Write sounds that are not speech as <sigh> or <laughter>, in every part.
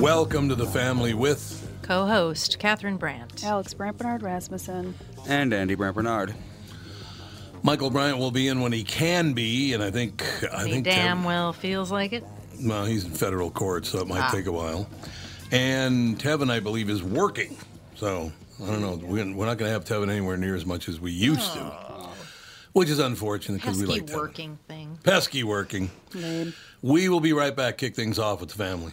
Welcome to the family with co-host Catherine Brandt. Alex Brandt Bernard Rasmussen. And Andy Brandt Bernard. Michael Bryant will be in when he can be, and I think I he think damn Tev- well feels like it. well he's in federal court, so it might Ah. take a while. And Tevin, I believe, is working. So I don't know. We're we're not going to have Tevin anywhere near as much as we used to, which is unfortunate because we Pesky like Tevin. working thing. Pesky working. Lame. We will be right back. Kick things off with the family.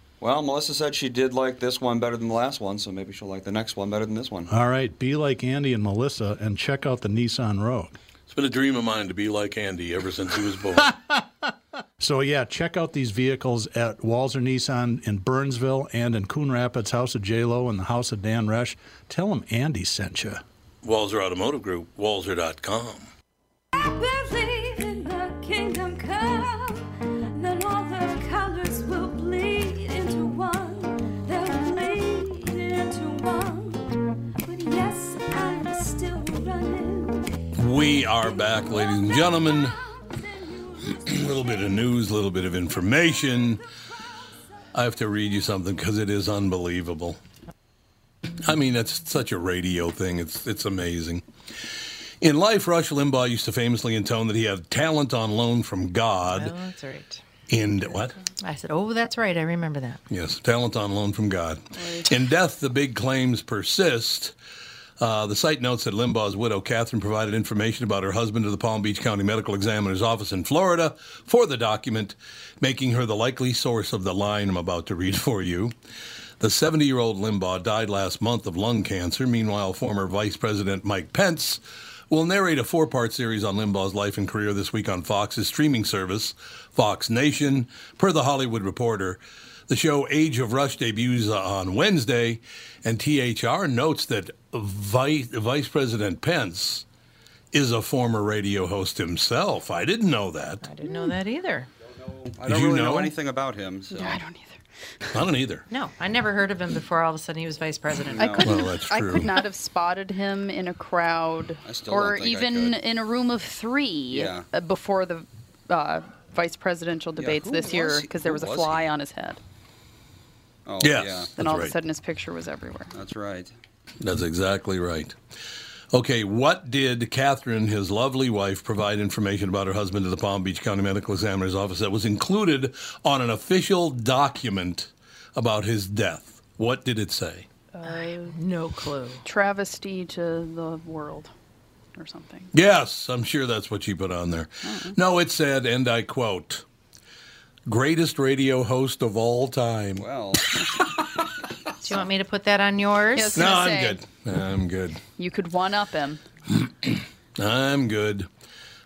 Well, Melissa said she did like this one better than the last one, so maybe she'll like the next one better than this one. All right, be like Andy and Melissa and check out the Nissan Rogue. It's been a dream of mine to be like Andy ever since he was born. <laughs> So yeah, check out these vehicles at Walser Nissan in Burnsville and in Coon Rapids, House of J Lo and the House of Dan Resch. Tell them Andy sent you. Walser Automotive Group, Walser.com. We are back, ladies and gentlemen. <clears throat> A little bit of news, a little bit of information. I have to read you something because it is unbelievable. I mean, that's such a radio thing. It's it's amazing. In life, Rush Limbaugh used to famously intone that he had talent on loan from God. Oh, that's right. In what? I said, "Oh, that's right. I remember that." Yes, talent on loan from God. In death, the big claims persist. Uh, the site notes that Limbaugh's widow, Catherine, provided information about her husband to the Palm Beach County Medical Examiner's office in Florida for the document, making her the likely source of the line I'm about to read <laughs> for you. The 70 year old Limbaugh died last month of lung cancer. Meanwhile, former Vice President Mike Pence will narrate a four part series on Limbaugh's life and career this week on Fox's streaming service, Fox Nation. Per The Hollywood Reporter, the show Age of Rush debuts on Wednesday, and THR notes that Vice, Vice President Pence is a former radio host himself. I didn't know that. I didn't know that either. I Did don't you really know? know? anything about him. So. I don't either. I don't either. <laughs> No, I never heard of him before. All of a sudden, he was vice president. I couldn't. Well, that's I could not have spotted him in a crowd, or don't think I even in a room of three Yeah. uh, before the uh, vice presidential debates who this year because there who was a fly he? on his head. Oh, Yes. yeah. Then That's all of a sudden his picture was everywhere. That's right. That's exactly right. Okay, what did Catherine, his lovely wife, provide information about her husband to the Palm Beach County Medical Examiner's office that was included on an official document about his death? What did it say? I no clue. Travesty to the world, or something. Yes, I'm sure that's what she put on there. Uh-huh. No, it said, and I quote, greatest radio host of all time. Well, <laughs> Do you want me to put that on yours? Yes. no, gonna I'm say. good. I'm good. You could one up him. <clears throat> I'm good.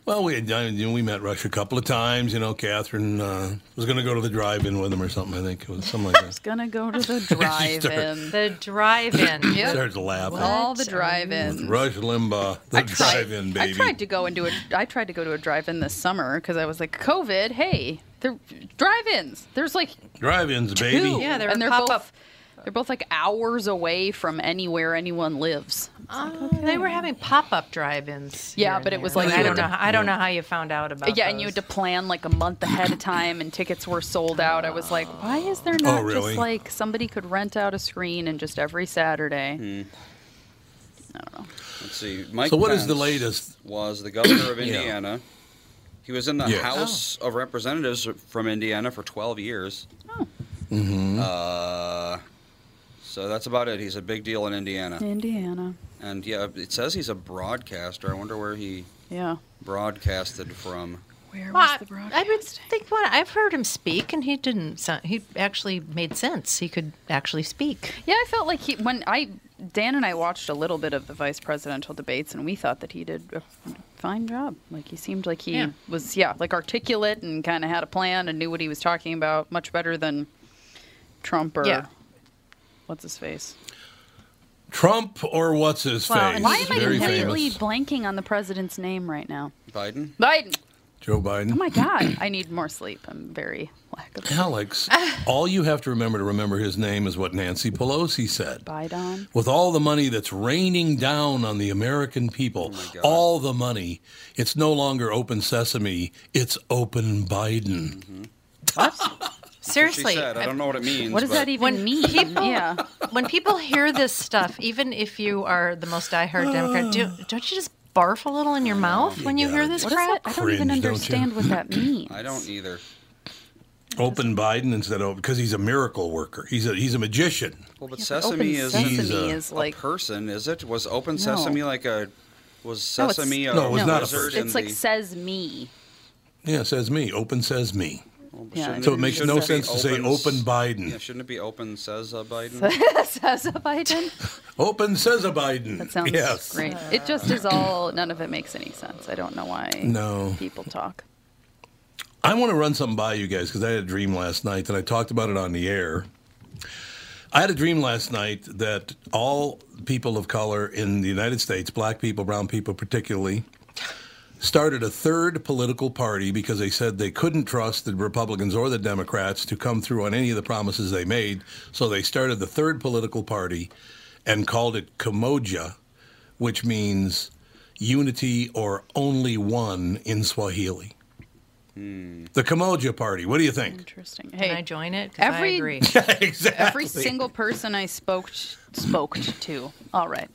Well, we had, I mean, we met Rush a couple of times. You know, Catherine uh, was going to go to the drive-in with him or something. I think it was something like <laughs> that. was Gonna go to the <laughs> drive-in. The drive-in. <clears throat> Yep. Starts laughing. All the drive-ins. Rush Limbaugh, the I tried, drive-in baby. I tried to go and do a. I tried to go to a drive-in this summer because I was like, COVID. Hey, they're drive-ins. There's like Drive-ins, baby. two, Yeah, they were and they're pop-up. both. They're both like hours away from anywhere anyone lives. Oh, They were having pop-up drive-ins. Yeah, but it was like I don't know. to- How, I don't know how you found out about. It. Yeah, and you had to plan like a month ahead of time, and tickets were sold out. I was like, why is there not Oh, really? just like somebody could rent out a screen and just every Saturday? I don't know. let's see. Mike So what is the latest? Was the governor of <clears throat> Yeah. Indiana. He was in the Yes. House of Representatives from Indiana for 12 years. Oh. Mm-hmm. Uh, so that's about it. He's a big deal in Indiana. Indiana. And yeah, it says he's a broadcaster. I wonder where he Yeah. broadcasted from. Where Well, was I- the I would broadcast? think what I've heard him speak, and he didn't. Sound, he actually made sense. He could actually speak. Yeah, I felt like he when I Dan and I watched a little bit of the vice presidential debates, and we thought that he did a fine job. Like he seemed like he Yeah. was yeah like articulate and kind of had a plan and knew what he was talking about much better than Trump or Yeah. What's his face. Trump or what's his Well, face? Why am I Very completely famous. blanking on the president's name right now? Biden? Biden. Joe Biden. Oh my <clears throat> God, I need more sleep. I'm very lack of Alex, all you have to remember to remember his name is what Nancy Pelosi said. Biden. With all the money that's raining down on the American people, oh God. all the money, it's no longer open sesame, it's open Biden. Mm-hmm. <laughs> Seriously, She said. I uh, don't know what it means. What does but that even When mean? people- <laughs> yeah. when people hear this stuff, even if you are the most diehard Democrat, do, <sighs> don't you just barf a little in your mouth when you hear this What is crap? that? I don't even Cringe, don't understand what that means. I don't either. Open Biden instead of because he's a miracle worker. He's a he's a magician. Well, but Open sesame is sesame He's a- is a person, is it? Was open sesame like a was No, sesame a No, it was not a person. it's like the- says me. Yeah, says me. Open says me. Well, Yeah. shouldn't So it makes shouldn't no sense to say opens- open Biden. Yeah, shouldn't it be open says uh, Biden? <laughs> says a Biden. <laughs> Open says a Biden. That sounds yes. great. It just is all. None of it makes any sense. I don't know why. No. People talk. I want to run something by you guys because I had a dream last night and I talked about it on the air. I had a dream last night that all people of color in the United States, black people, brown people particularly, started a third political party because they said they couldn't trust the Republicans or the Democrats to come through on any of the promises they made. So they started the third political party and called it Kamoja, which means unity or only one in Swahili. Hmm. The Kamoja Party. What do you think? Interesting. Can I Hey, join it? 'Cause I every- agree. <laughs> exactly. every single person I spoke spoke to. All right.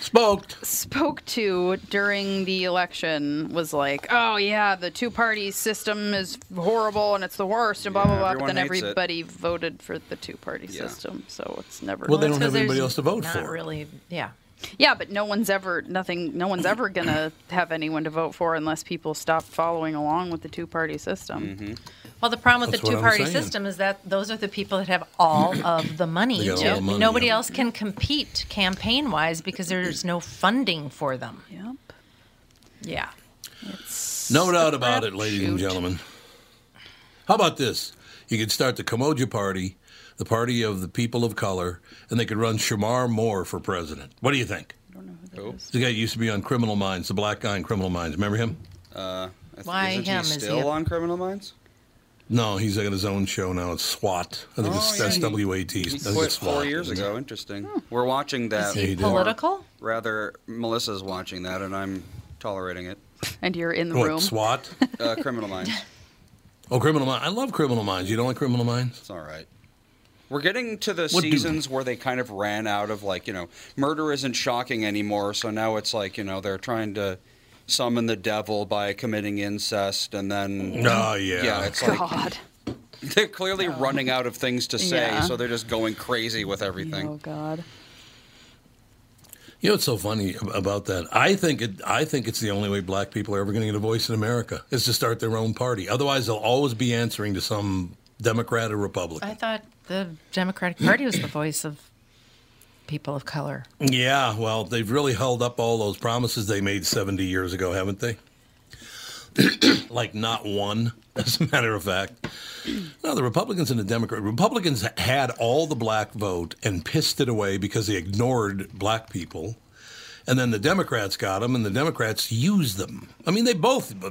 Spoked. spoke to during the election was like, "Oh yeah, the two-party system is horrible and it's the worst and blah blah Yeah, blah." But then hates it. everybody voted for the two-party Yeah. system, so it's never. Well, they don't have 'cause anybody else to vote not for. really. Yeah. Yeah, but no one's ever nothing. No one's ever gonna have anyone to vote for unless people stop following along with the two-party system. Mm-hmm. Well, the problem with That's the two-party system is that those are the people that have all <clears throat> of the money. All to- the money, Nobody yeah. else can compete campaign-wise because there's no funding for them. Yep. Yeah. No doubt about it, ladies and gentlemen. How about this? You could start the Kamoja Party, the party of the people of color, and they could run Shemar Moore for president. What do you think? I don't know Who? The guy used to be on Criminal Minds, the black guy in Criminal Minds. Remember him? Uh, I th- Why isn't him? he Is he still a- on Criminal Minds? No, he's got his own show now. It's SWAT. I think Oh, it's yeah, he- SWAT. He I think quit it's four SWAT. years ago. Interesting. We're watching that. Is he he did. political? Rather, Melissa's watching that, and I'm tolerating it. <laughs> And you're in the What, room. SWAT? Uh, Criminal Minds. <laughs> Oh, Criminal Minds. I love Criminal Minds. You don't like Criminal Minds? It's all right. We're getting to the What do- seasons where they kind of ran out of like you know murder isn't shocking anymore. So now it's like you know they're trying to summon the devil by committing incest, and then Oh, yeah. yeah, it's like God. <laughs> they're clearly running out of things to say, Yeah. so they're just going crazy with everything. Oh God. You know what's so funny about that? I think it. I think it's the only way black people are ever going to get a voice in America is to start their own party. Otherwise, they'll always be answering to some Democrat or Republican. I thought the Democratic Party was the voice of people of color. Yeah, well, they've really held up all those promises they made 70 years ago, haven't they? <clears throat> like not one, <laughs> as a matter of fact. No, the Republicans and the Democrats. Republicans had all the black vote and pissed it away because they ignored black people. And then the Democrats got them, and the Democrats used them. I mean, they both, uh,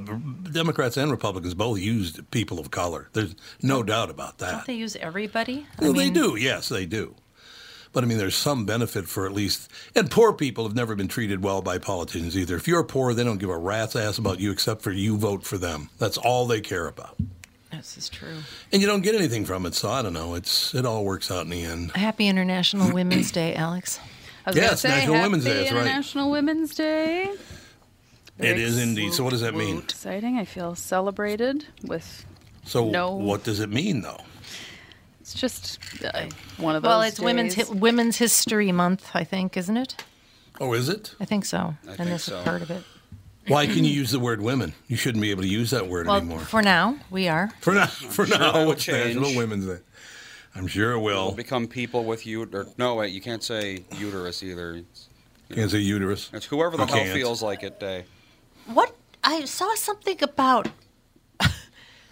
Democrats and Republicans both used people of color. There's no doubt about that. Don't they use everybody? I Well, mean, they do. Yes, they do. But I mean, there's some benefit for at least. And poor people have never been treated well by politicians either. If you're poor, they don't give a rat's ass about you except for you vote for them. That's all they care about. This is true. And you don't get anything from it. So I don't know. It's it all works out in the end. Happy International Women's Day, Alex. I was Yeah, gonna it's say National Happy Women's Day, that's right. International Women's Day. It Very is indeed. So what does that mean? Exciting. I feel celebrated with. So No. what does it mean though? It's just uh, one of those. Well, it's Women's. Hi- Women's History Month, I think, isn't it? Oh, is it? I think so. I and think this so. is part of it. Why can you use the word women? You shouldn't be able to use that word Well, anymore. for now, we are. For now, for sure now, that'll it's National. Women's Day. I'm sure it Will will. become people with ut or no wait, you can't say uterus either. It's, Can't say uterus. it's whoever the You hell can't. feels like it day. What? I saw something about.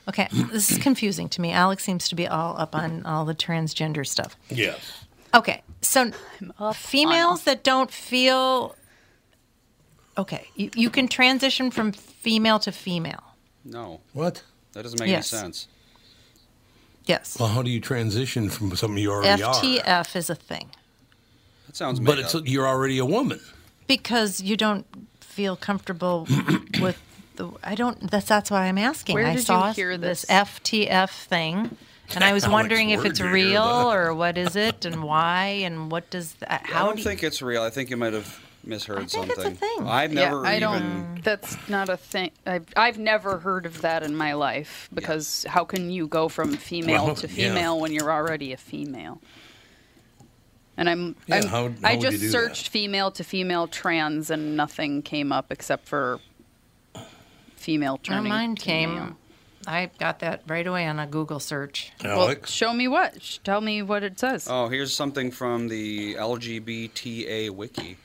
Okay, this is confusing to me. Alex seems to be all up on all the transgender stuff. Yes. Okay, so females that don't feel. Okay, you, you can transition from female to female. No, What? that doesn't make Yes. any sense. Yes. Well, how do you transition from something you already are? FTF is a thing That sounds made But it's up. you're already a woman. because you don't feel comfortable <clears throat> with the. I don't. That's that's why I'm asking. Where I did you saw hear this this? FTF thing, and I was <laughs> oh, Alex, wondering if it's did you hear real or what is it and why and what does that, uh, I how don't do you, think it's real. I think you might have misheard something. I think it's a thing. I've Yeah, never I even. don't. That's not a thing. I've, I've never heard of that in my life because how can you go from female Well, to yeah. female when you're already a female? And I'm, Yeah, I'm how- how would you just do that? searched female to female trans and nothing came up except for female Well, turning. mine to came. male. I got that right away on a Google search. Well, Alex. show me what. Tell me what it says. Oh, here's something from the LGBTA wiki,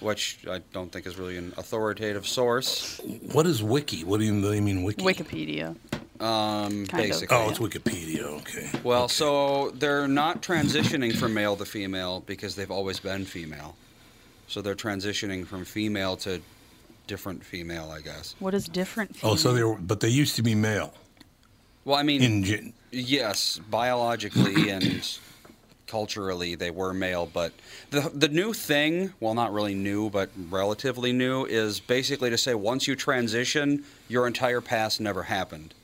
which I don't think is really an authoritative source. what is wiki? What do you, what do you mean wiki? Wikipedia. Um, Kind of. basically. Oh, it's Wikipedia. Okay. Well, so they're not transitioning from male to female because they've always been female. So they're transitioning from female to different female, I guess. What is different? Oh, so they were, but they used to be male. Well, I mean, In gen- yes, biologically <clears throat> and culturally they were male, but the the new thing, well, not really new, but relatively new, is basically to say once you transition, your entire past never happened.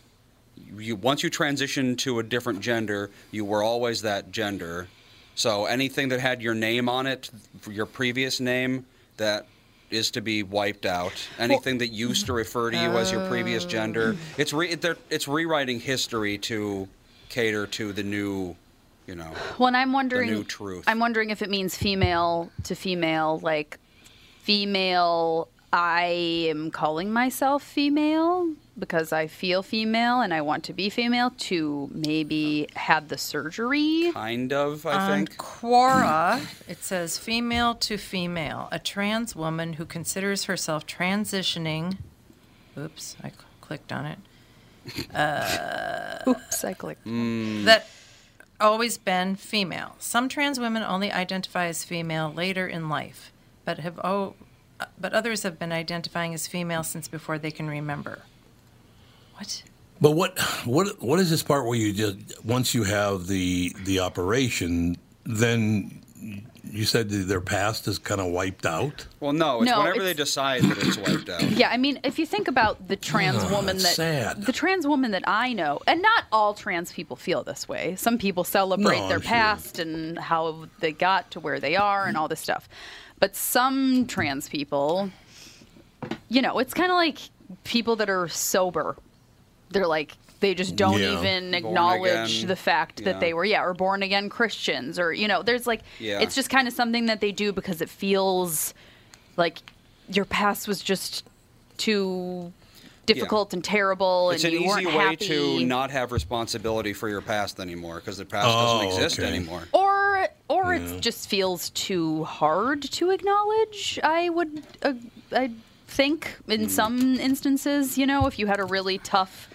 You once you transition to a different gender, you were always that gender. So anything that had your name on it, your previous name, that is to be wiped out. Anything that used to refer to you as your previous gender, um, it's re- it's rewriting history to cater to the new, you know. Well, I'm wondering. new truth. I'm wondering if it means female to female, like female. I am calling myself female because I feel female and I want to be female. To maybe have the surgery. Kind of, I On think. Quora, it says female to female, a trans woman who considers herself transitioning. Oops, I cl- clicked on it. Uh, oops, I clicked. Hmm. That always been female. Some trans women only identify as female later in life, but have oh, but others have been identifying as female since before they can remember. What? But what what what is this part where you just once you have the the operation, then you said that their past is kind of wiped out? Well, no, it's No, whenever it's- they decide that it's wiped out. <coughs> Yeah, I mean, if you think about the trans Oh, woman that's that sad. the trans woman that I know, and not all trans people feel this way. Some people celebrate No, their sure. past and how they got to where they are and all this stuff. But some trans people, you know, it's kind of like people that are sober. They're like they just don't Yeah. even acknowledge again, the fact that they were yeah or born again Christians or you know there's like Yeah. it's just kind of something that they do because it feels like your past was just too difficult and terrible It's and an you easy weren't way happy to not have responsibility for your past anymore because the past Oh, doesn't exist okay. anymore. or or it just feels too hard to acknowledge i would uh, i think Hmm. in some instances you know if you had a really tough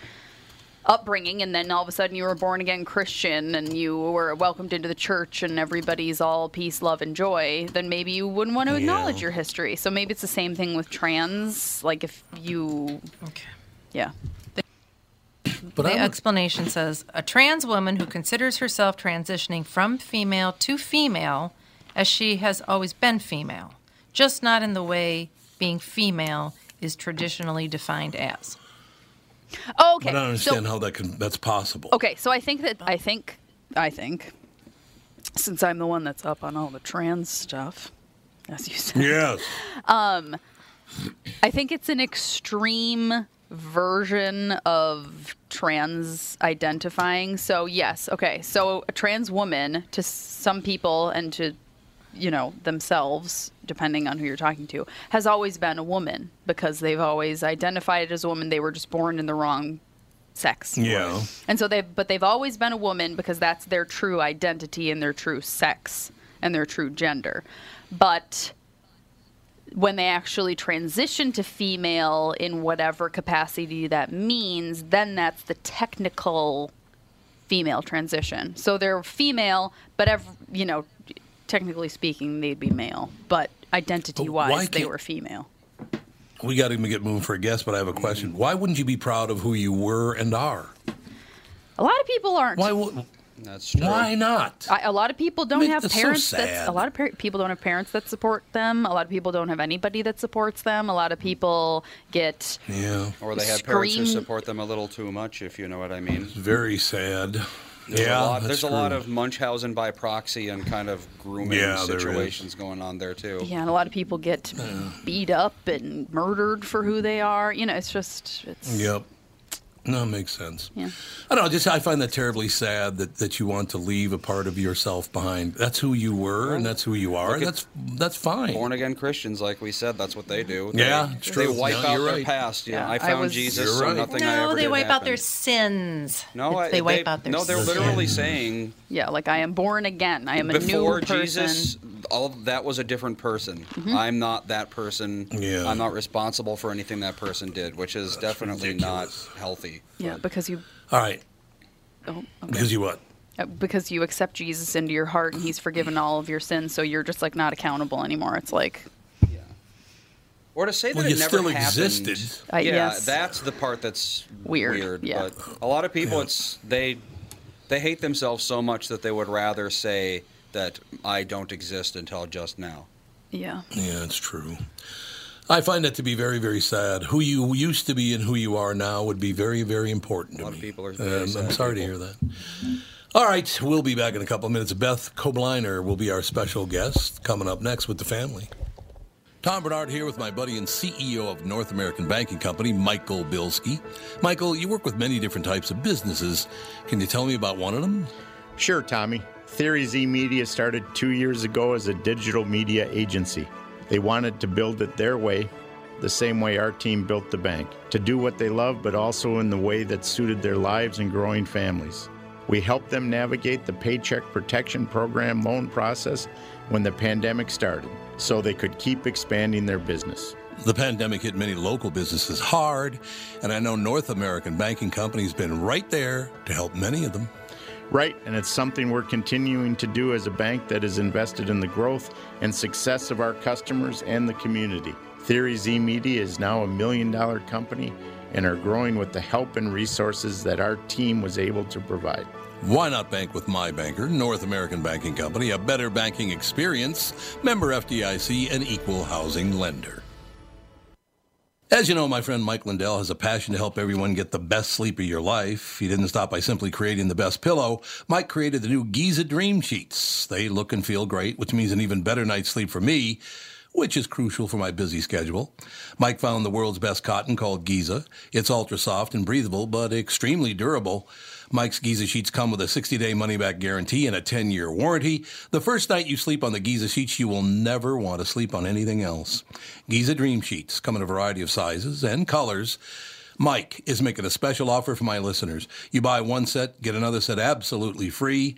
upbringing and then all of a sudden you were born again christian and you were welcomed into the church and everybody's all peace love and joy then maybe you wouldn't want to acknowledge Yeah. your history so maybe it's the same thing with trans like if you Okay. yeah But the I'm- explanation says a trans woman who considers herself transitioning from female to female as she has always been female, just not in the way being female is traditionally defined as. okay I don't understand so, how that can that's possible. Okay, so I think that I think I think since I'm the one that's up on all the trans stuff, as you said, Yes. Um, I think it's an extreme version of trans identifying. So yes, okay. So a trans woman to some people and to you know themselves depending on who you're talking to has always been a woman because they've always identified as a woman they were just born in the wrong sex Yeah. and so they've but they've always been a woman because that's their true identity and their true sex and their true gender. But when they actually transition to female in whatever capacity that means, then that's the technical female transition. So they're female, but ev- you know, technically speaking, they'd be male, but identity-wise, they can't- were female. We got to get moving for a guest, but I have a question. Why wouldn't you be proud of who you were and are? A lot of people aren't. Why would, That's true. why not? I, a lot of people don't Make have this so parents. that's, sad. a lot of par- people don't have parents that support them. A lot of people don't have anybody that supports them. A lot of people get yeah. Or they have parents who support them a little too much, if you know what I mean. Very sad. There's yeah. a lot, that's there's a lot of Munchausen by proxy and kind of grooming Yeah, situations going on there too. yeah, and a lot of people get beat up and murdered for who they are. You know, it's just it's Yep. No, it makes sense. Yeah. I don't know. Just I find that terribly sad that, that you want to leave a part of yourself behind. That's who you were, and that's who you are. And that's that's fine. Born again Christians, like we said, that's what they do. They, Yeah, it's they wipe No, out you're their right. past. You know, Yeah, I I found was- Jesus, You're so right. nothing I No, ever they did wipe out their sins. No, I, they wipe out their No, they're sins. literally saying yeah, like I am born again. I am a new person. Before Jesus, all that was a different person. Mm-hmm. I'm not that person. Yeah. I'm not responsible for anything that person did, which is definitely ridiculous. not healthy. Yeah, because you All right. oh, okay. Because you what? Uh, because you accept Jesus into your heart and He's forgiven all of your sins, so you're just like not accountable anymore. It's like Yeah. Or to say that Well, it never still happened. existed. I- yeah, yes. that's the part that's Weird, Weird, yeah. but a lot of people, Yeah. it's they they hate themselves so much that they would rather say that I don't exist until just now. yeah. Yeah, it's true. I find that to be very, very sad. Who you used to be and who you are now would be very, very important A to lot me. of people are Um, sad I'm sorry to hear that. All right, we'll be back in a couple of minutes. Beth Kobliner will be our special guest coming up next with the family. Tom Barnard here with my buddy and CEO of North American Banking Company, Michael Bilski. Michael, you work with many different types of businesses. Can you tell me about one of them? Sure, Tommy. Theory Z Media started two years ago as a digital media agency. They wanted to build it their way, the same way our team built the bank, to do what they love, but also in the way that suited their lives and growing families. We helped them navigate the Paycheck Protection Program loan process when the pandemic started, so they could keep expanding their business. The pandemic hit many local businesses hard, and I know North American Banking Company's been right there to help many of them. Right, and it's something we're continuing to do as a bank that is invested in the growth and success of our customers and the community. Theory Z Media is now a million dollar company and are growing with the help and resources that our team was able to provide. Why not bank with my banker, North American Banking Company, a better banking experience, member FDIC, and equal housing lender. As you know, my friend Mike Lindell has a passion to help everyone get the best sleep of your life. He didn't stop by simply creating the best pillow. Mike created the new Giza Dream Sheets. They look and feel great, which means an even better night's sleep for me which is crucial for my busy schedule. Mike found the world's best cotton called Giza. It's ultra soft and breathable, but extremely durable. Mike's Giza sheets come with a 60 day money back guarantee and a 10 year warranty. The first night you sleep on the Giza sheets, you will never want to sleep on anything else. Giza Dream Sheets come in a variety of sizes and colors. Mike is making a special offer for my listeners. You buy one set, get another set absolutely free.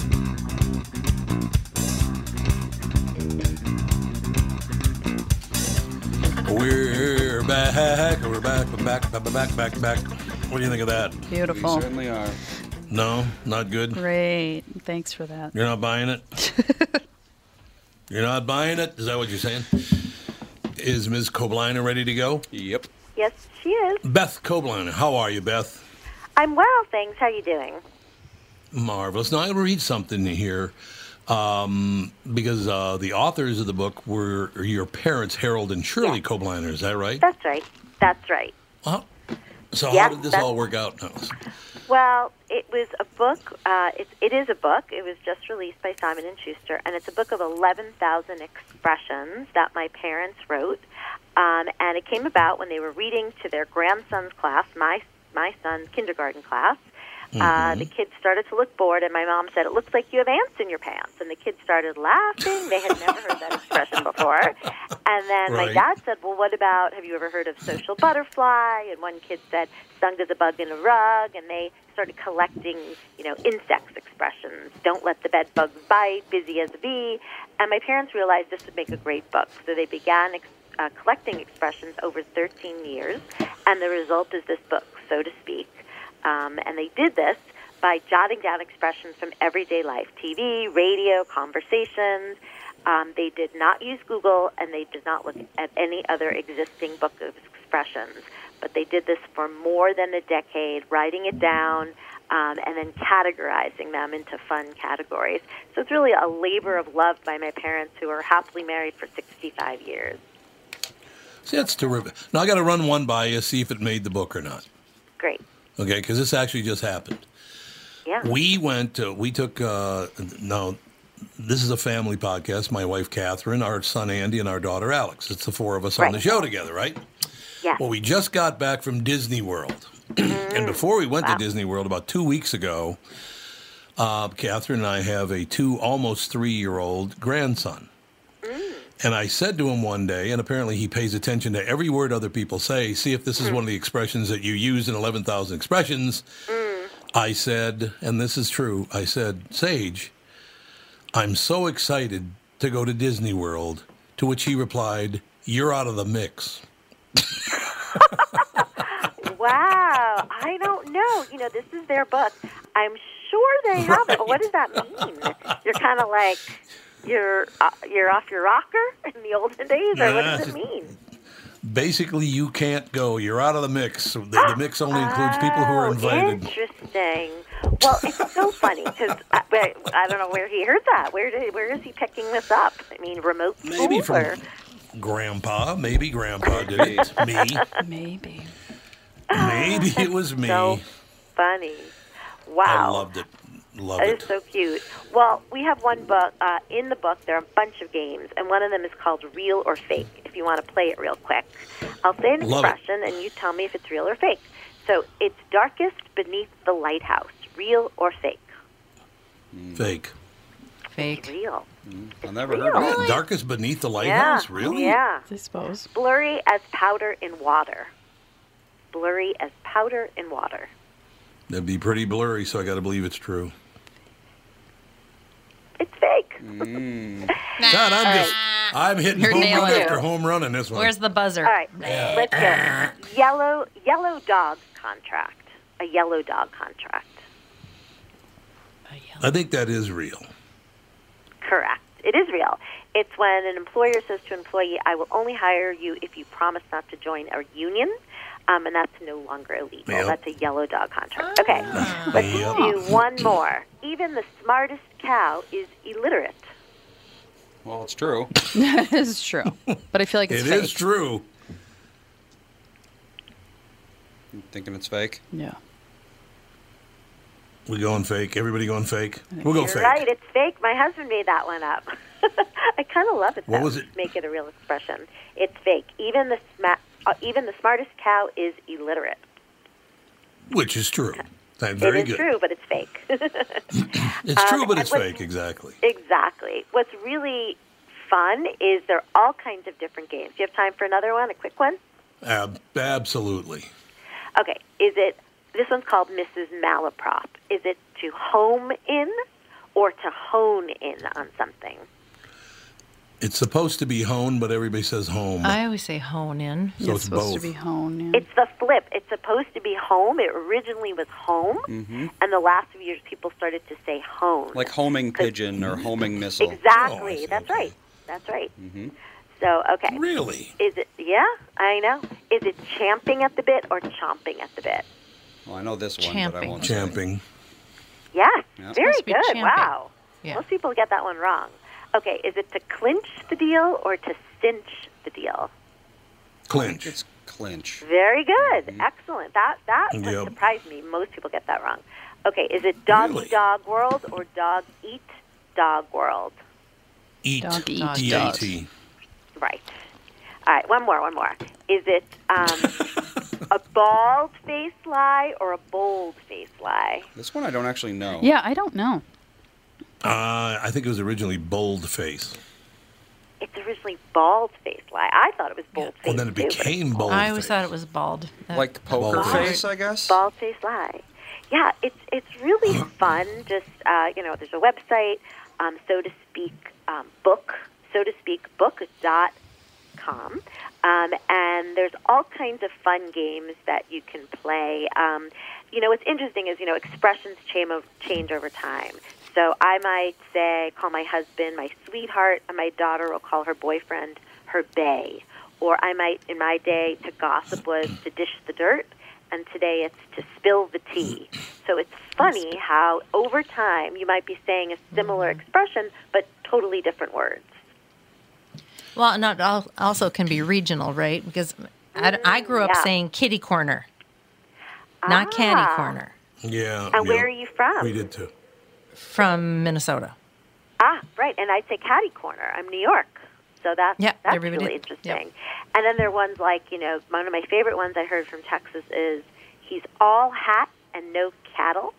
Back. Back. Back. Back. Back. Back. What do you think of that? Beautiful. We certainly are. No, not good. Great. Thanks for that. You're not buying it. <laughs> you're not buying it. Is that what you're saying? Is Ms. Kobliner ready to go? Yep. Yes, she is. Beth Kobliner, how are you, Beth? I'm well, thanks. How are you doing? Marvelous. Now I'm going to read something here. Um, because uh, the authors of the book were your parents, Harold and Shirley Yeah. Kobliner. Is that right? That's right. That's right. Well, so Yeah, how did this all work out? No. Well, it was a book. Uh, it, it is a book. It was just released by Simon and Schuster, and it's a book of eleven thousand expressions that my parents wrote. Um, and it came about when they were reading to their grandson's class, my my son's kindergarten class. Uh, the kids started to look bored, and my mom said, "It looks like you have ants in your pants." And the kids started laughing. They had never heard that expression before. And then my dad said, "Well, what about? Have you ever heard of social butterfly?" And one kid said, "Stung as a bug in a rug." And they started collecting, you know, insects expressions. Don't let the bed bugs bite. Busy as a bee. And my parents realized this would make a great book, so they began ex- uh, collecting expressions over 13 years. And the result is this book, so to speak. Um, and they did this by jotting down expressions from everyday life TV, radio, conversations. Um, they did not use Google and they did not look at any other existing book of expressions. But they did this for more than a decade, writing it down um, and then categorizing them into fun categories. So it's really a labor of love by my parents who are happily married for 65 years. See, that's terrific. Now I got to run one by you, see if it made the book or not. Great. Okay, because this actually just happened. Yeah. We went. To, we took. Uh, no, this is a family podcast. My wife Catherine, our son Andy, and our daughter Alex. It's the four of us on the show together, right? Yes. Well, we just got back from Disney World, <clears throat> and before we went Wow. to Disney World about two weeks ago, uh, Catherine and I have a two, almost three-year-old grandson. And I said to him one day, and apparently he pays attention to every word other people say. See if this is hmm. one of the expressions that you use in 11,000 expressions. Hmm. I said, and this is true, I said, Sage, I'm so excited to go to Disney World. To which he replied, You're out of the mix. Wow, I don't know. You know, this is their book. I'm sure they have it, but what does that mean? You're kind of like you're uh, you're off your rocker in the olden days, or what does it mean? Basically, you can't go. You're out of the mix. The, the mix only includes people who are Oh, invited. Interesting. Well, it's so funny because I, I I don't know where he heard that. Where did where is he picking this up? I mean, remote school Maybe from or Grandpa. Maybe Grandpa did it. <laughs> me. Maybe. Maybe it was me. <laughs> so funny. Wow. I loved it. Loved That it. is so cute. Well, we have one book. Uh, in the book, there are a bunch of games, and one of them is called Real or Fake. If you want to play it real quick, I'll say an Love it. expression, and you tell me if it's real or fake. So it's darkest beneath the lighthouse. Real or fake? Fake. Fake. Real. I've never heard of Yeah, it. Darkest beneath the lighthouse? yeah. Really? Yeah. I suppose. Blurry as powder in water. Blurry as powder in water. That'd be pretty blurry, so I got to believe it's true. It's fake. Mm. God, I'm just, I'm hitting You're home run it. after home run in this one. Where's the buzzer? All right, let's go. <laughs> Yellow yellow dog contract. A yellow dog contract. I think that is real. Correct. It is real. It's when an employer says to an employee, "I will only hire you if you promise not to join a union." Um, and that's no longer illegal. Yep. That's a yellow dog contract. Okay, <laughs> let's Yep. do one more. Even the smartest cow is illiterate. Well, it's true. <laughs> it's true. But I feel like it's It fake. is true. You thinking it's fake? Yeah. We going fake. Everybody going fake. We'll go You're fake. right. It's fake. My husband made that one up. <laughs> I kind of love it. What though. was it? Make it a real expression. It's fake. Even the sma- uh, even the smartest cow is illiterate. Which is true. Very is good. true, but it's fake. <laughs> It's true, Um, but it's fake. Exactly. exactly. What's really fun is there are all kinds of different games. Do you have time for another one? A quick one? Ab- absolutely. Okay. Is it? This one's called Mrs. Malaprop. Is it to home in or to hone in on something? It's supposed to be hone, but everybody says home. I always say hone in. so it's it's supposed both. to be hone. Yeah. It's the flip. It's supposed to be home. It originally was home, mm-hmm. and the last few years people started to say hone. Like homing pigeon or homing missile. exactly. Oh, I see. That's Okay. right. That's right. Mm-hmm. So okay. Really? Is it? Yeah, I know. Is it champing at the bit or chomping at the bit? Well, I know this one, but I Champing. won't say. Champing. Yeah, Yeah. very Supposed to be good. champing. Wow. Yeah. Most people get that one wrong. Okay, is it to clinch the deal or to cinch the deal? Clinch. It's clinch. Very good. Excellent. That that one Yep. surprised me. Most people get that wrong. Okay, is it dog Really? dog world or dog eat dog world? Eat. Dog eat Dog E-A-T. Right. All right, one more, one more. Is it um, <laughs> a bald face lie or a bold face lie? This one I don't actually know. yeah, I don't know. Uh, I think it was originally bold face. It's originally bald face lie. I thought it was bold face Well, then it too, but became bold I always face. thought it was bald. Uh, Like poker Bald face, I guess. Bald face lie. Yeah, it's it's really fun. Just uh, you know, there's a website, um, so to speak, um, book, so to speak, book dot com, um, and there's all kinds of fun games that you can play. Um, you know, what's interesting is you know expressions change change over time. So I might say, call my husband my sweetheart, and my daughter will call her boyfriend her bae. Or I might, in my day, to gossip was to dish the dirt, and today it's to spill the tea. So it's funny how over time you might be saying a similar expression, but totally different words. well, not al- also can be regional, right? Because I, I grew up yeah. saying kitty corner, not caddy Ah. corner, Yeah. And yeah. where are you from? We did too. From Minnesota. Ah, right. And I'd say catty corner. I'm New York. So that's, Yeah, that's everybody- really interesting. And then there are ones like, you know, one of my favorite ones I heard from Texas is he's all hat and no cattle.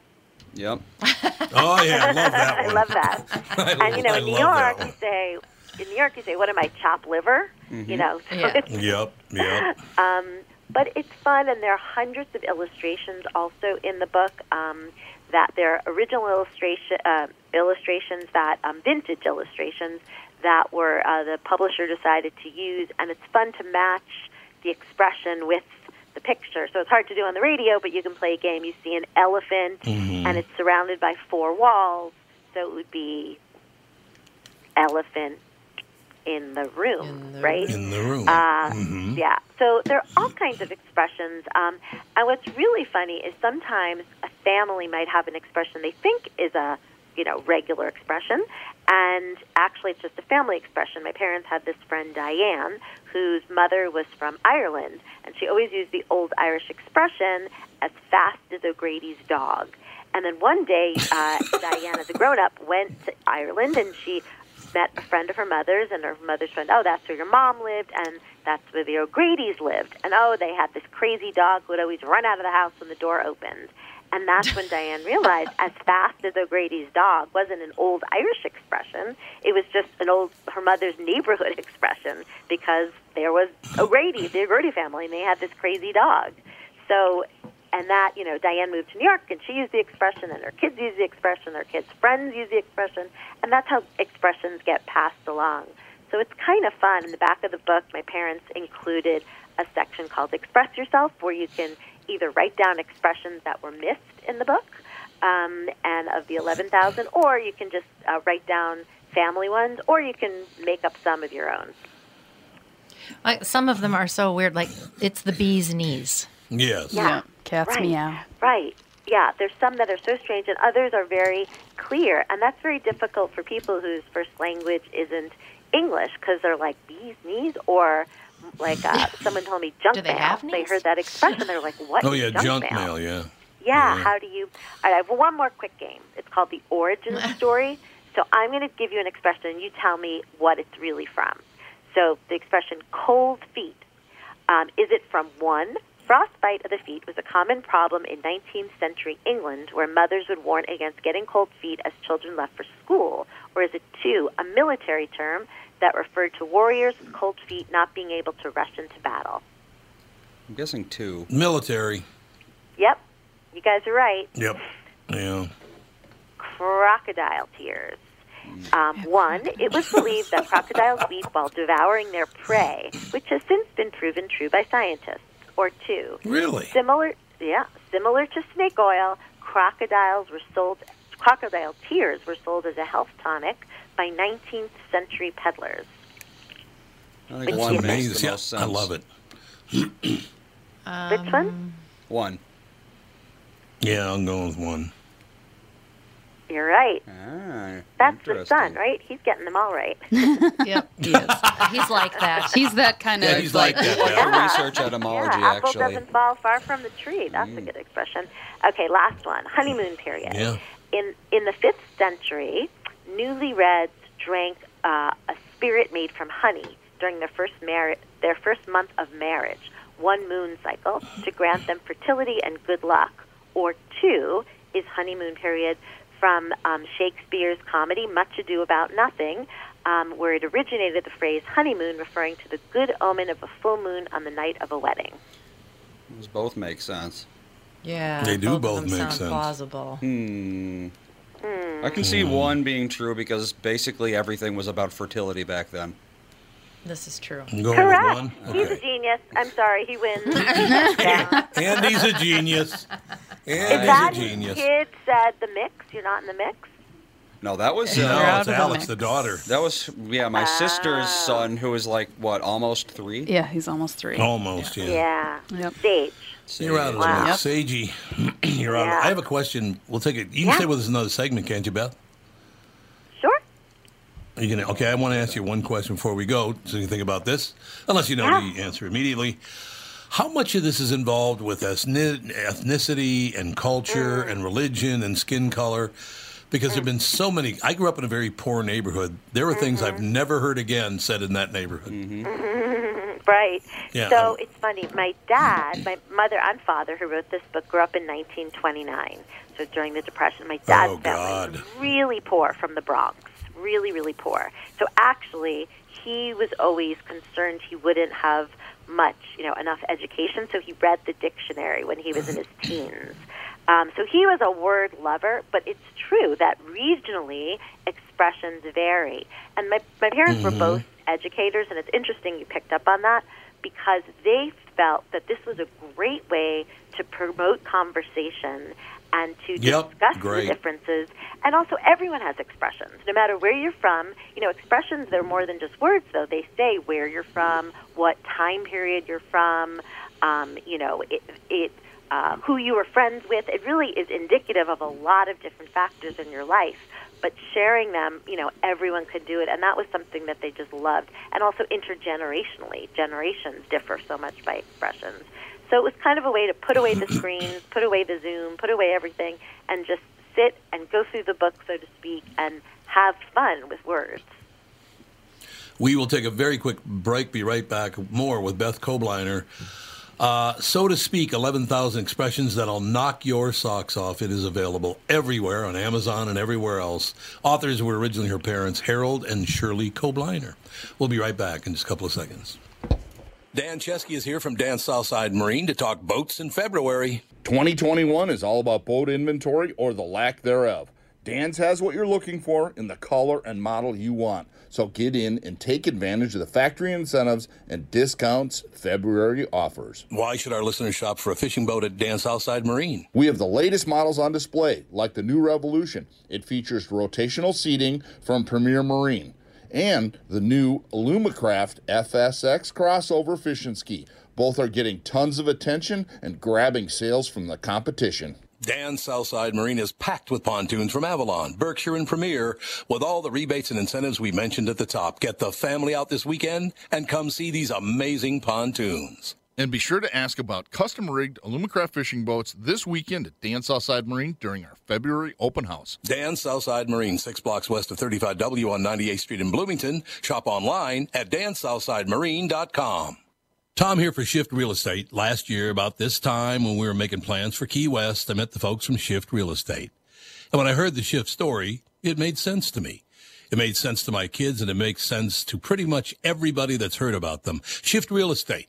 Yep. <laughs> Oh yeah, I love that <laughs> I love that. <laughs> I and you know, I in New York, you say, in New York, you say, "What am I, chop liver?" You know. So Yeah. Yep. Yep. um, but it's fun, and there are hundreds of illustrations also in the book. Um, that there are original illustration uh, illustrations that um, vintage illustrations that were uh, the publisher decided to use, and it's fun to match the expression with the picture. So it's hard to do on the radio, but you can play a game. You see an elephant, and it's surrounded by four walls, so it would be elephant in the room, In the right? In the room. Uh, Mhm. Yeah. So there are all kinds of expressions. Um, and what's really funny is sometimes a family might have an expression they think is a you know regular expression, and actually it's just a family expression. My parents had this friend Diane whose mother was from Ireland, and she always used the old Irish expression "as fast as O'Grady's dog." And then one day, uh, <laughs> Diane, as a grown-up, went to Ireland, and she met a friend of her mother's, and her mother's friend, oh, that's where your mom lived, and that's where the O'Grady's lived. And oh, they had this crazy dog who would always run out of the house when the door opened. And that's when <laughs> Diane realized as fast as O'Grady's dog wasn't an old Irish expression. It was just an old, her mother's neighborhood <laughs> expression because there was O'Grady, the O'Grady family, and they had this crazy dog. So and that, you know, Diane moved to New York and she used the expression, and her kids use the expression, her kids' friends use the expression, and that's how expressions get passed along. So it's kind of fun. In the back of the book, my parents included a section called Express Yourself, where you can either write down expressions that were missed in the book um, and of the 11,000, or you can just uh, write down family ones, or you can make up some of your own. Like some of them are so weird. Like it's the bee's knees. Yes. Yeah. Cats right. meow. Right. Yeah, there's some that are so strange, and others are very clear, and that's very difficult for people whose first language isn't English because they're like bees knees or like uh, <laughs> someone told me junk Do they mail. have They heard that expression. They're like, "What Oh yeah, junk, junk mail?" mail. Yeah. Yeah, Yeah. how do you? All right, I have one more quick game. It's called the origin <laughs> story. So I'm going to give you an expression, and you tell me what it's really from. So the expression "cold feet" um, is it from one? Frostbite of the feet was a common problem in 19th century England, where mothers would warn against getting cold feet as children left for school. Or is it two? A military term that referred to warriors with cold feet not being able to rush into battle. I'm guessing two. Military. Yep, you guys are right. Yep. Yeah. crocodile tears. Um, one, it was believed that crocodiles weep while devouring their prey, which has since been proven true by scientists. Or two, Really? similar, yeah, similar to snake oil, crocodiles were sold. Crocodile tears were sold as a health tonic by 19th century peddlers. I think Which one is- makes Amazing. the most sense. I love it. Which one? One. Yeah, I'm going with one. You're right. Ah, That's the interesting. son, right? He's getting them all right. <laughs> Yep, he is. He's like that. He's that kind of. Yeah, he's like that. Yeah. research etymology, yeah, apple actually. doesn't fall far from the tree. That's a good expression. Okay, last one. Honeymoon period. Yeah. In in the fifth century, newlyweds drank uh, a spirit made from honey during their first mar- their first month of marriage, one moon cycle, to grant them fertility and good luck. Or two is honeymoon period from um, Shakespeare's comedy Much Ado About Nothing, um, where it originated the phrase honeymoon, referring to the good omen of a full moon on the night of a wedding. Those both make sense. Yeah, They do both, both make sense. plausible. Hmm. I can see one being true because basically everything was about fertility back then. This is true. Correct. with one. He's a genius. I'm sorry, he wins. Yeah. <laughs> Andy's a genius. Is that a genius. kid said the mix? You're not in the mix? No, that was No, uh, out it's of the Alex, the daughter. that was yeah my sister's Ah. son who was like what almost three. Yeah, he's almost three. Almost, yeah. Yeah. Yep. Stage. You're out of the Wow. mix. Sagey, <clears throat> you're out. Yeah. I have a question. We'll take it. You can Yeah. stay with us another segment, can't you, Beth? Sure. Are you gonna, okay, I want to ask you one question before we go, so you can think about this, unless you know Yeah. the answer immediately. How much of this is involved with ethnicity and culture mm. and religion and skin color? Because there have mm. been so many. I grew up in a very poor neighborhood. There were things I've mm-hmm. never heard again said in that neighborhood. Mm-hmm. Mm-hmm. <laughs> Right. Yeah, so um, it's funny. My dad, <clears throat> my mother and father, who wrote this book, grew up in 1929. So during the Depression, my dad's Oh, family was really poor from the Bronx. Really, really poor. So actually, he was always concerned he wouldn't have much, you know, enough education. So he read the dictionary when he was in his teens. Um, so he was a word lover, but it's true that regionally expressions vary. And my, my parents were both educators, and it's interesting you picked up on that because they felt that this was a great way to promote conversation and to Yep, discuss great. the differences. And also, everyone has expressions, no matter where you're from. You know, expressions, they're more than just words, though. They say where you're from, what time period you're from, um, you know, it, it uh, who you were friends with. It really is indicative of a lot of different factors in your life. But sharing them, you know, everyone could do it, and that was something that they just loved. And also intergenerationally, generations differ so much by expressions. So it was kind of a way to put away the <coughs> screens, put away the Zoom, put away everything, and just sit and go through the book, so to speak, and have fun with words. We will take a very quick break. Be right back. More with Beth Kobliner. Uh, so to speak, 11,000 expressions that'll knock your socks off. It is available everywhere on Amazon and everywhere else. Authors were originally her parents, Harold and Shirley Kobliner. We'll be right back in just a couple of seconds. Dan Chesky is here from Dan Southside Marine to talk boats in February. 2021 is all about boat inventory or the lack thereof. Dan's has what you're looking for in the color and model you want. So get in and take advantage of the factory incentives and discounts February offers. Why should our listeners shop for a fishing boat at Dan Southside Marine? We have the latest models on display, like the new Revolution. It features rotational seating from Premier Marine and the new Alumacraft FSX crossover fishing ski. Both are getting tons of attention and grabbing sales from the competition. Dan Southside Marine is packed with pontoons from Avalon, Berkshire, and Premier with all the rebates and incentives we mentioned at the top. Get the family out this weekend and come see these amazing pontoons. And be sure to ask about custom rigged Alumacraft fishing boats this weekend at Dan Southside Marine during our February open house. Dan Southside Marine, six blocks west of 35W on 98th Street in Bloomington. Shop online at dansouthsidemarine.com. Tom here for Shift Real Estate. Last year, about this time when we were making plans for Key West, I met the folks from Shift Real Estate. And when I heard the Shift story, it made sense to me. It made sense to my kids and it makes sense to pretty much everybody that's heard about them. Shift Real Estate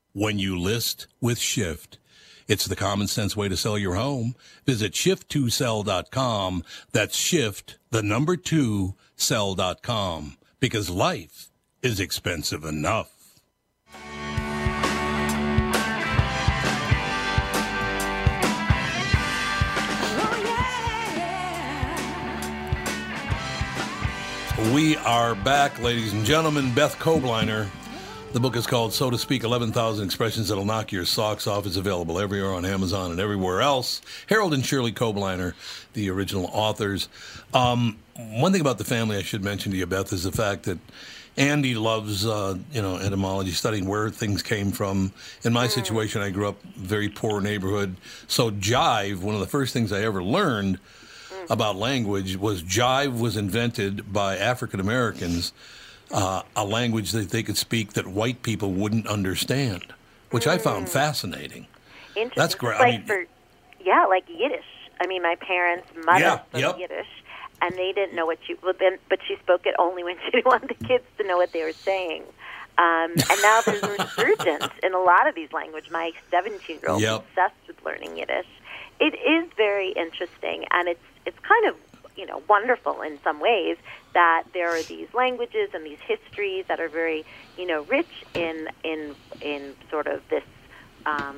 when you list with Shift. It's the common sense way to sell your home. Visit shift2sell.com. That's shift, the number two, sell.com. Because life is expensive enough. We are back, ladies and gentlemen. Beth Kobliner. The book is called, so to speak, 11,000 Expressions That'll Knock Your Socks Off. It's available everywhere on Amazon and everywhere else. Harold and Shirley Kobliner, the original authors. Um, one thing about the family I should mention to you, Beth, is the fact that Andy loves, uh, you know, etymology, studying where things came from. In my situation, I grew up very poor neighborhood. So jive, one of the first things I ever learned about language was jive was invented by African Americans, uh, a language that they could speak that white people wouldn't understand, which I found fascinating. Interesting. That's great. Just I mean- for, yeah, like Yiddish. I mean, my parents' mother Yeah, spoke yep. Yiddish, and they didn't know what she. Well, then, but she spoke it only when <laughs> she didn't want the kids to know what they were saying. Um, and now there's a resurgence in a lot of these languages. My 17-year-old Yep. is obsessed with learning Yiddish. It is very interesting, and it's it's kind of you know wonderful in some ways that there are these languages and these histories that are very you know rich in in in sort of this um,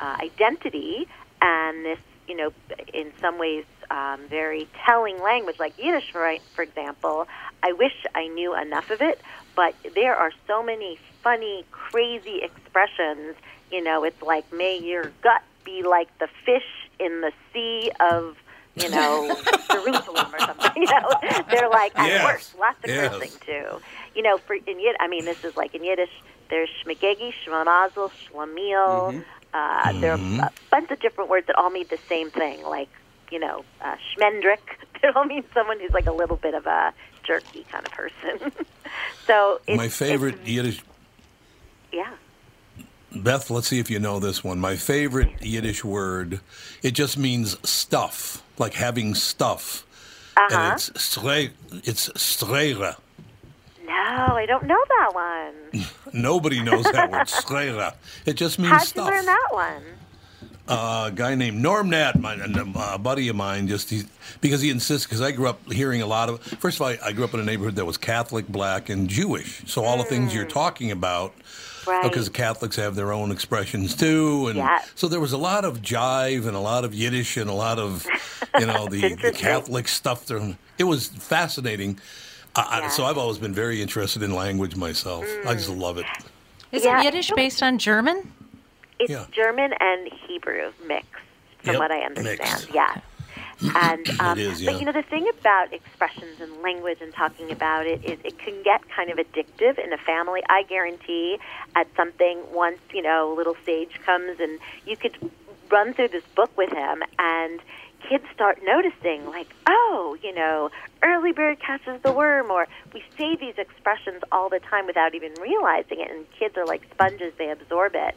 uh, identity and this, you know, in some ways, um, very telling language, like Yiddish, for, for example. I wish I knew enough of it, but there are so many funny, crazy expressions. You know, it's like, may your gut be like the fish in the sea of, you know, <laughs> Jerusalem or something. <laughs> You know, they're like, and Yes. worse, lots of Yes. cursing too. You know, for in Yiddish, I mean, this is like in Yiddish. There's shmegegi, shmamazel, shlemiel. Uh, There are a bunch of different words that all mean the same thing, like you know, uh, schmendrick. <laughs> They all mean someone who's like a little bit of a jerky kind of person. so it's, My favorite Yiddish, yeah. Beth, let's see if you know this one. My favorite Yiddish word, it just means stuff, like having stuff. Uh-huh. And it's stre- it's strera. No, I don't know that one. <laughs> Nobody knows that word, strera. It just means How'd you stuff. learn that one? uh, a guy named Norm Nat, my, a buddy of mine, just he, because he insists. Because I grew up hearing a lot of. First of all, I, I grew up in a neighborhood that was Catholic, black, and Jewish. So all the things you're talking about, Mm. Right. because Catholics have their own expressions too, and Yes. so there was a lot of jive and a lot of Yiddish and a lot of, you know, <laughs> the, the Catholic stuff. There. It was fascinating. I, I, so I've always been very interested in language myself. I just Mm. love it. Isn't Yeah. Yiddish based on German? It's Yeah. German and Hebrew mixed, from Yep, what I understand. mixed. Yes. And <clears throat> um, is, but you know the thing about expressions and language and talking about it is it can get kind of addictive in a family. I guarantee at something once you know little Sage comes and you could run through this book with him, and kids start noticing, like, oh, you know, early bird catches the worm, or we say these expressions all the time without even realizing it, and kids are like sponges, they absorb it.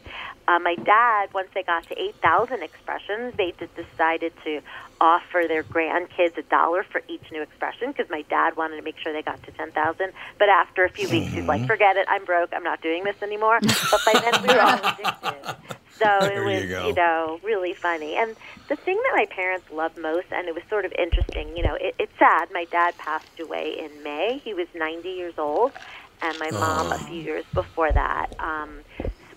Uh, my dad, once they got to 8,000 expressions, they just decided to offer their grandkids a dollar for each new expression because my dad wanted to make sure they got to 10,000. But after a few weeks, he's like, forget it, I'm broke, I'm not doing this anymore. But by then, we were all <laughs> addicted. So There it you was, go. you know, really funny. And the thing that my parents loved most, and it was sort of interesting, you know, it, it's sad. My dad passed away in May. He was 90 years old, and my mom a few years before that. Um,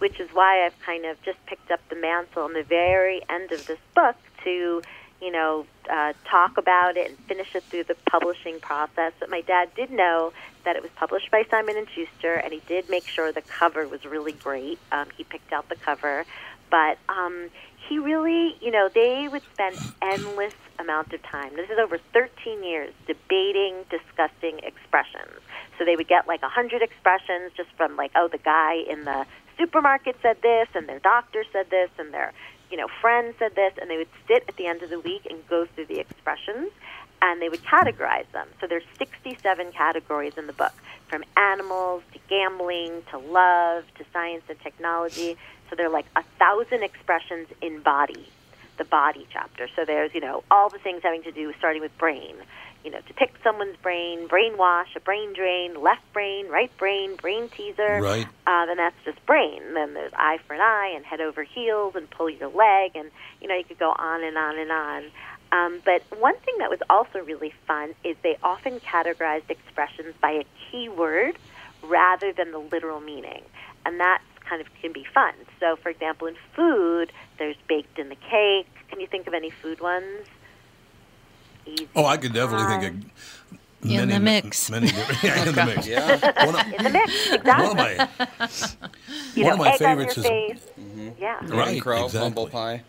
which is why I've kind of just picked up the mantle in the very end of this book to, you know, uh, talk about it and finish it through the publishing process. But my dad did know that it was published by Simon and Schuster, and he did make sure the cover was really great. Um, he picked out the cover, but um, he really, you know, they would spend endless amount of time. This is over 13 years debating, discussing expressions. So they would get like 100 expressions just from like, oh, the guy in the supermarket said this, and their doctor said this, and their, you know, friend said this, and they would sit at the end of the week and go through the expressions, and they would categorize them. So there's 67 categories in the book, from animals to gambling to love to science and technology. So there are like a thousand expressions in body, the body chapter. So there's, you know, all the things having to do starting with brain. You know, to pick someone's brain, brainwash, a brain drain, left brain, right brain, brain teaser. Right. Um, and that's just brain. Then there's eye for an eye and head over heels and pull your leg. And, you know, you could go on and on and on. Um, but one thing that was also really fun is they often categorized expressions by a key word rather than the literal meaning. And that kind of can be fun. So, for example, in food, there's baked in the cake. Can you think of any food ones? Easy. Oh, I could definitely think of In many, the mix. Many, yeah, in the mix. Yeah. One of, In the mix, exactly. one of my you one know, of my favorites is- your face. Mm-hmm. Yeah, Right, crow, exactly. humble pie.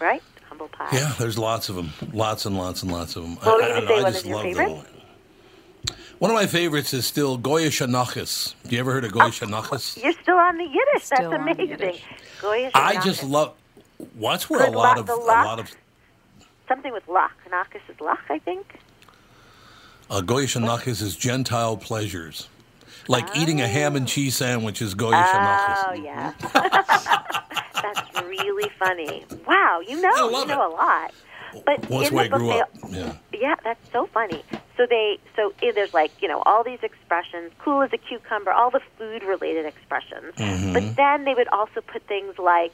right? Humble pie. yeah. There's lots of them, lots and lots and lots of them. What would I, I, I just of your love them favorites? all. One of my favorites is still Goyishe nachas. Do you ever heard of Goyishe nachas? You're still on the Yiddish. Still That's amazing. Yiddish. Goyish I just love. What's where a Good lot luck, of a lot of something with lach. Nachas is lach, I think. uh, Goyishe nachas is Gentile pleasures, like eating a ham and cheese sandwich is Goyishe nachas. Oh yeah, <laughs> that's really funny. Wow, you know, I you know it. a lot. But Well, that's in the book, grew they, up. Yeah. Yeah, that's so funny. So they, so there's like you know all these expressions, cool as a cucumber, all the food related expressions. Mm-hmm. But then they would also put things like,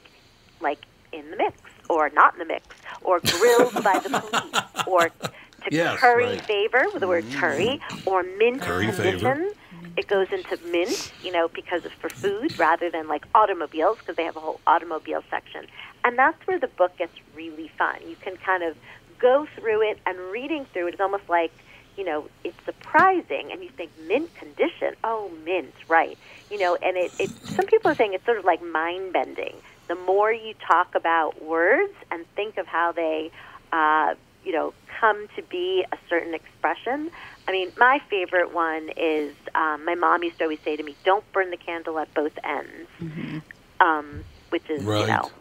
like in the mix or not in the mix or grilled by the police or to <laughs> Yes, curry right. Favor with the word curry or mint Curry favor. It goes into mint, you know, because of for food rather than like automobiles because they have a whole automobile section. And that's where the book gets really fun. You can kind of go through it and reading through it is almost like, you know, it's surprising and you think mint condition. Oh, mint, right. You know, and it, it some people are saying it's sort of like mind bending. The more you talk about words and think of how they uh, you know, come to be a certain expression. I mean, my favorite one is um, my mom used to always say to me, "Don't burn the candle at both ends," um, which is Right. you know,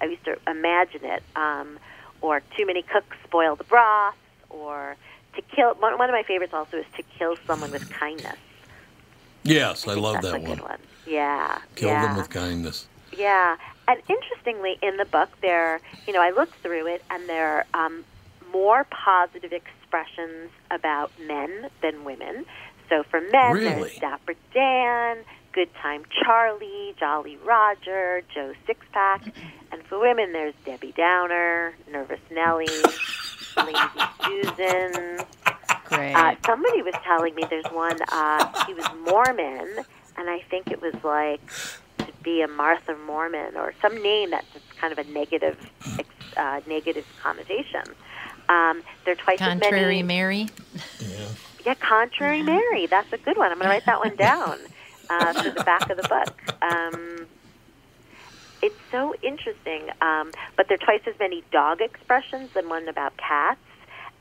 I used to imagine it. Um, or too many cooks spoil the broth, or to kill. One, one of my favorites also is to kill someone with kindness. Yes, I think love that's that a good one. one. Yeah, Kill yeah. them with kindness. Yeah, and interestingly, in the book, there, you know, I looked through it, and there um, more positive expressions about men than women. So for men, Really? there's Dapper Dan, Good Time Charlie, Jolly Roger, Joe Sixpack, <laughs> and for women, there's Debbie Downer, Nervous Nellie, Lazy <laughs> Susan. Great. Uh, somebody was telling me there's one. Uh, he was Mormon, and I think it was like to be a Martha Mormon or some name that's just kind of a negative, uh, negative connotation. Um, they're twice as Contrary many. Mary. Yeah, Yeah, contrary Mary. That's a good one. I'm going to write that one <laughs> down uh, for the back of the book. Um, it's so interesting. Um, but there are twice as many dog expressions than one about cats,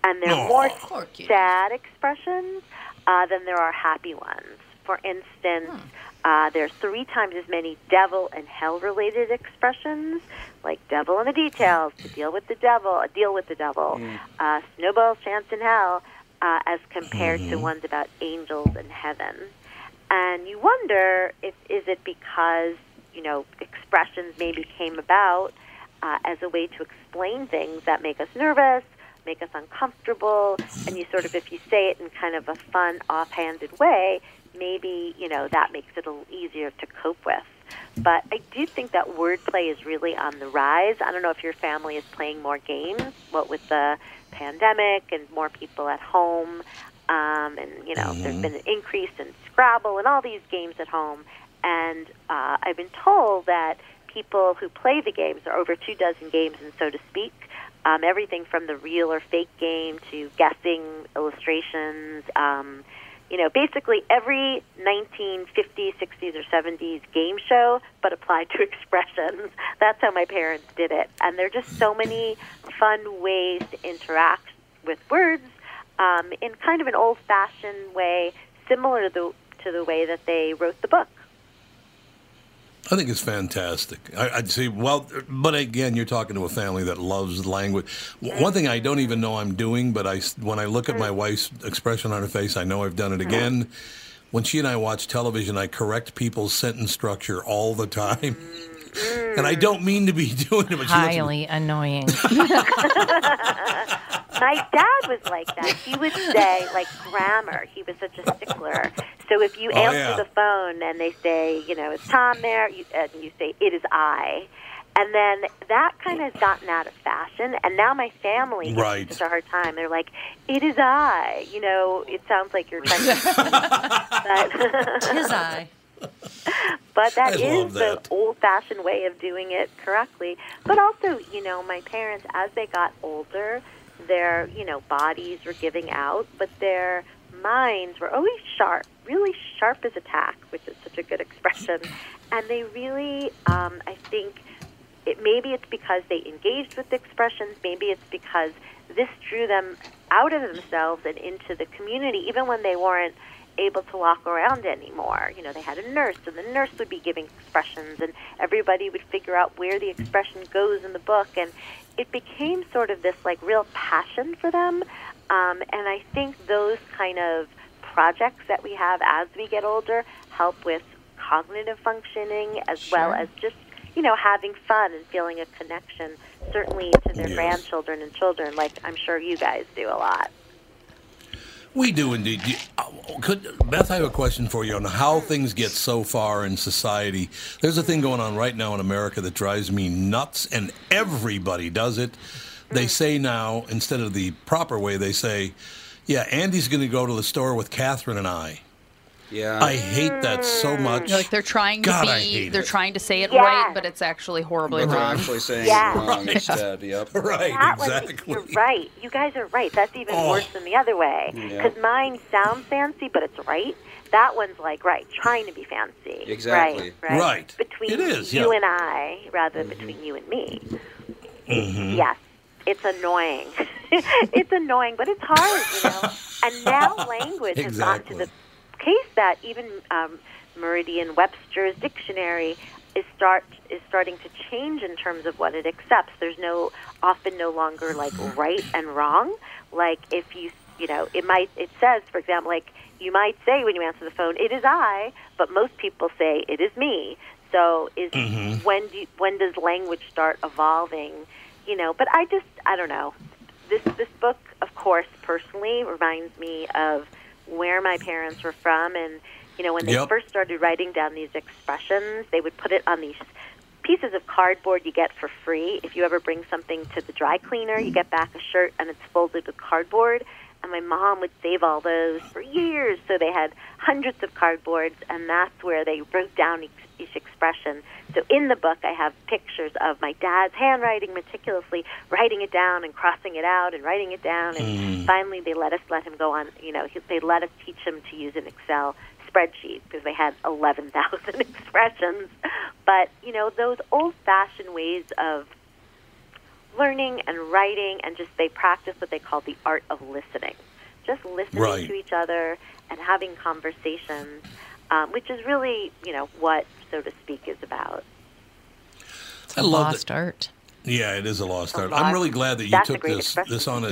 and there are more Poor kitty. sad expressions uh, than there are happy ones. For instance, Uh, there are three times as many devil and hell related expressions, like devil in the details, to deal with the devil, uh, deal with the devil, uh, snowball's chance in hell, uh, as compared to ones about angels in heaven. And you wonder if is it because you know expressions maybe came about uh, as a way to explain things that make us nervous, make us uncomfortable, and you sort of if you say it in kind of a fun, offhanded way, maybe you know that makes it a little easier to cope with. But I do think that wordplay is really on the rise. I don't know if your family is playing more games, what with the pandemic and more people at home, um, and you know there's been an increase in Scrabble and all these games at home. And uh, I've been told that people who play the games are over two dozen games, and so to speak. Um, everything from the real or fake game to guessing illustrations. Um, you know, basically every 1950s, 60s, or 70s game show, but applied to <laughs> expressions. That's how my parents did it. And there are just so many fun ways to interact with words um, in kind of an old fashioned way, similar to the, to the way that they wrote the book. I think it's fantastic. I, I'd say, well, but again, you're talking to a family that loves language. W- One thing I don't even know I'm doing, but I, s- when I look at my wife's expression on her face, I know I've done it uh-huh. again. When she and I watch television, I correct people's sentence structure all the time. And I mm. don't mean to be <laughs> doing it, but she looks Highly annoying. <laughs> <laughs> My dad was like that. He would say, like, grammar. He was such a stickler. So if you Oh, answer yeah. the phone and they say, you know, is Tom there? You, and you say, it is I. And then that kind of has gotten out of fashion. And now my family gives me Right. such a hard time. They're like, it is I. You know, it sounds like you're trying to. <laughs> but, Tis I. but that I is that. the old fashioned way of doing it correctly. But also, you know, my parents, as they got older, their, you know, bodies were giving out, but their minds were always sharp, really sharp as a tack, which is such a good expression. And they really, um, I think, it, maybe it's because they engaged with the expressions, maybe it's because this drew them out of themselves and into the community, even when they weren't able to walk around anymore. You know, they had a nurse, and the nurse would be giving expressions, and everybody would figure out where the expression goes in the book, and it became sort of this like real passion for them. Um, and I think those kind of projects that we have as we get older help with cognitive functioning as well as just you know having fun and feeling a connection certainly to their Yes. grandchildren and children like i'm sure you guys do a lot We do indeed. Uh, Could, Beth, I have a question for you on how things get so far in society. There's a thing going on right now in America that drives me nuts, and everybody does it. They say now, instead of the proper way, they say, yeah, Andy's going to go to the store with Catherine and I. Yeah. I hate that so much. Like they're trying to God, I be, hate they're it. trying to say it Yes. right, but it's actually horribly But they're wrong. actually <laughs> saying Yeah. it wrong Right. instead. Yep. <laughs> Right, that one, you're <laughs> right you guys are right that's even Oh. worse than the other way Yeah. because mine sounds fancy but it's right that one's like right trying to be fancy Exactly. right right, Right. between It is, you yeah. and i rather than between you and me Mhm. Yes, it's annoying. it's annoying, but it's hard, you know. And now language has gotten to the case that even um, Merriam-Webster's dictionary is start is starting to change in terms of what it accepts. There's no often no longer like right and wrong. Like if you you know it might it says for example like you might say when you answer the phone it is I, but most people say it is me. So is Mhm. when do you, when does language start evolving? You know, but I just I don't know. This this book, of course, personally reminds me of where my parents were from, and you know when they Yep. first started writing down these expressions, they would put it on these pieces of cardboard you get for free. If you ever bring something to the dry cleaner, you get back a shirt and it's folded with cardboard. And my mom would save all those for years. So they had hundreds of cardboards, and that's where they wrote down each, each expression. So in the book, I have pictures of my dad's handwriting meticulously, writing it down and crossing it out and writing it down. And Mm. finally, they let us let him go on. You know, they let us teach him to use an Excel spreadsheet because they had 11,000 <laughs> expressions. But, you know, those old fashioned ways of learning and writing and just they practice what they call the art of listening. Just listening Right. to each other and having conversations. Um, which is really, you know, what so to speak is about. It's I a love lost that- art. Yeah, it is a lost A art. lost- I'm really glad that you that's took this expression. this on a.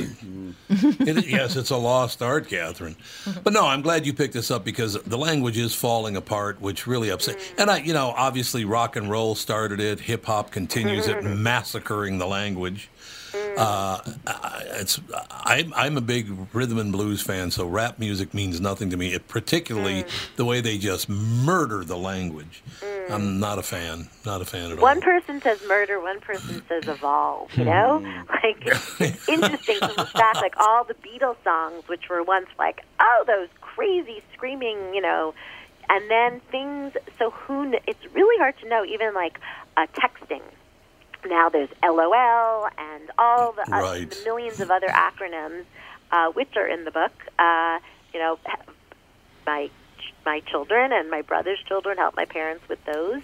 <laughs> it, yes, it's a lost art, Catherine. But no, I'm glad you picked this up because the language is falling apart, which really upset. Mm. And I, you know, obviously rock and roll started it, hip hop continues it, Mm-hmm. massacring the language. Mm. Uh, I- it's I'm I'm a big rhythm and blues fan, so rap music means nothing to me. It, particularly Mm. the way they just murder the language. I'm not a fan. Not a fan at all. One person says murder, one person says evolve. You know, <laughs> like it's interesting from the fact, like all the Beatles songs, which were once like, oh, those crazy screaming, you know, and then things. So who? It's really hard to know. Even like uh, texting. Now there's LOL and all the, uh, Right. the millions of other acronyms, uh, which are in the book. Uh, you know, my my children and my brother's children help my parents with those.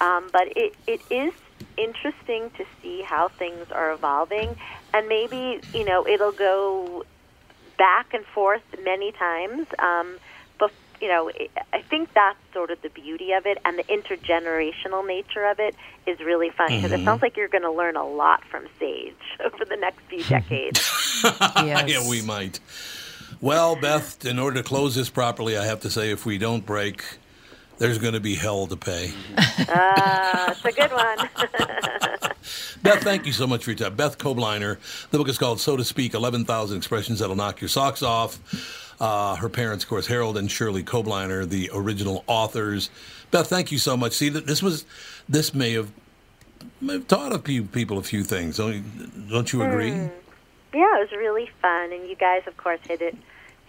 Um, but it, it is interesting to see how things are evolving, and maybe you know it'll go back and forth many times. Um, you know, I think that's sort of the beauty of it, and the intergenerational nature of it is really fun because it Mhm. sounds like you're going to learn a lot from Sage <laughs> over the next few <laughs> decades. yeah, we might. Well, Beth, in order to close this properly, I have to say if we don't break, there's going to be hell to pay. uh, it's a good one. <laughs> Beth, thank you so much for your time. Beth Kobliner. The book is called So to Speak 11,000 Expressions That'll Knock Your Socks Off. Uh, her parents, of course, Harold and Shirley Kobliner, the original authors. Beth, thank you so much. See, th- this was, this may have, may have taught a few people a few things. Don't you, agree? Hmm. Yeah, it was really fun, and you guys, of course, hit it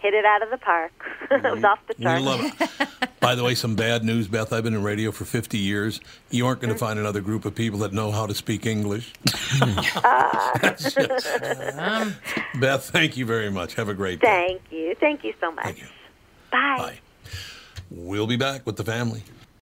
hit it out of the park. <laughs> it was off the We love it. By the way, some bad news, Beth. I've been in radio for 50 years. You aren't going to mm. find another group of people that know how to speak English. Just- <laughs> <laughs> Beth, thank you very much. Have a great day. Thank you. Thank you so much. You. Bye. Bye. We'll be back with the family.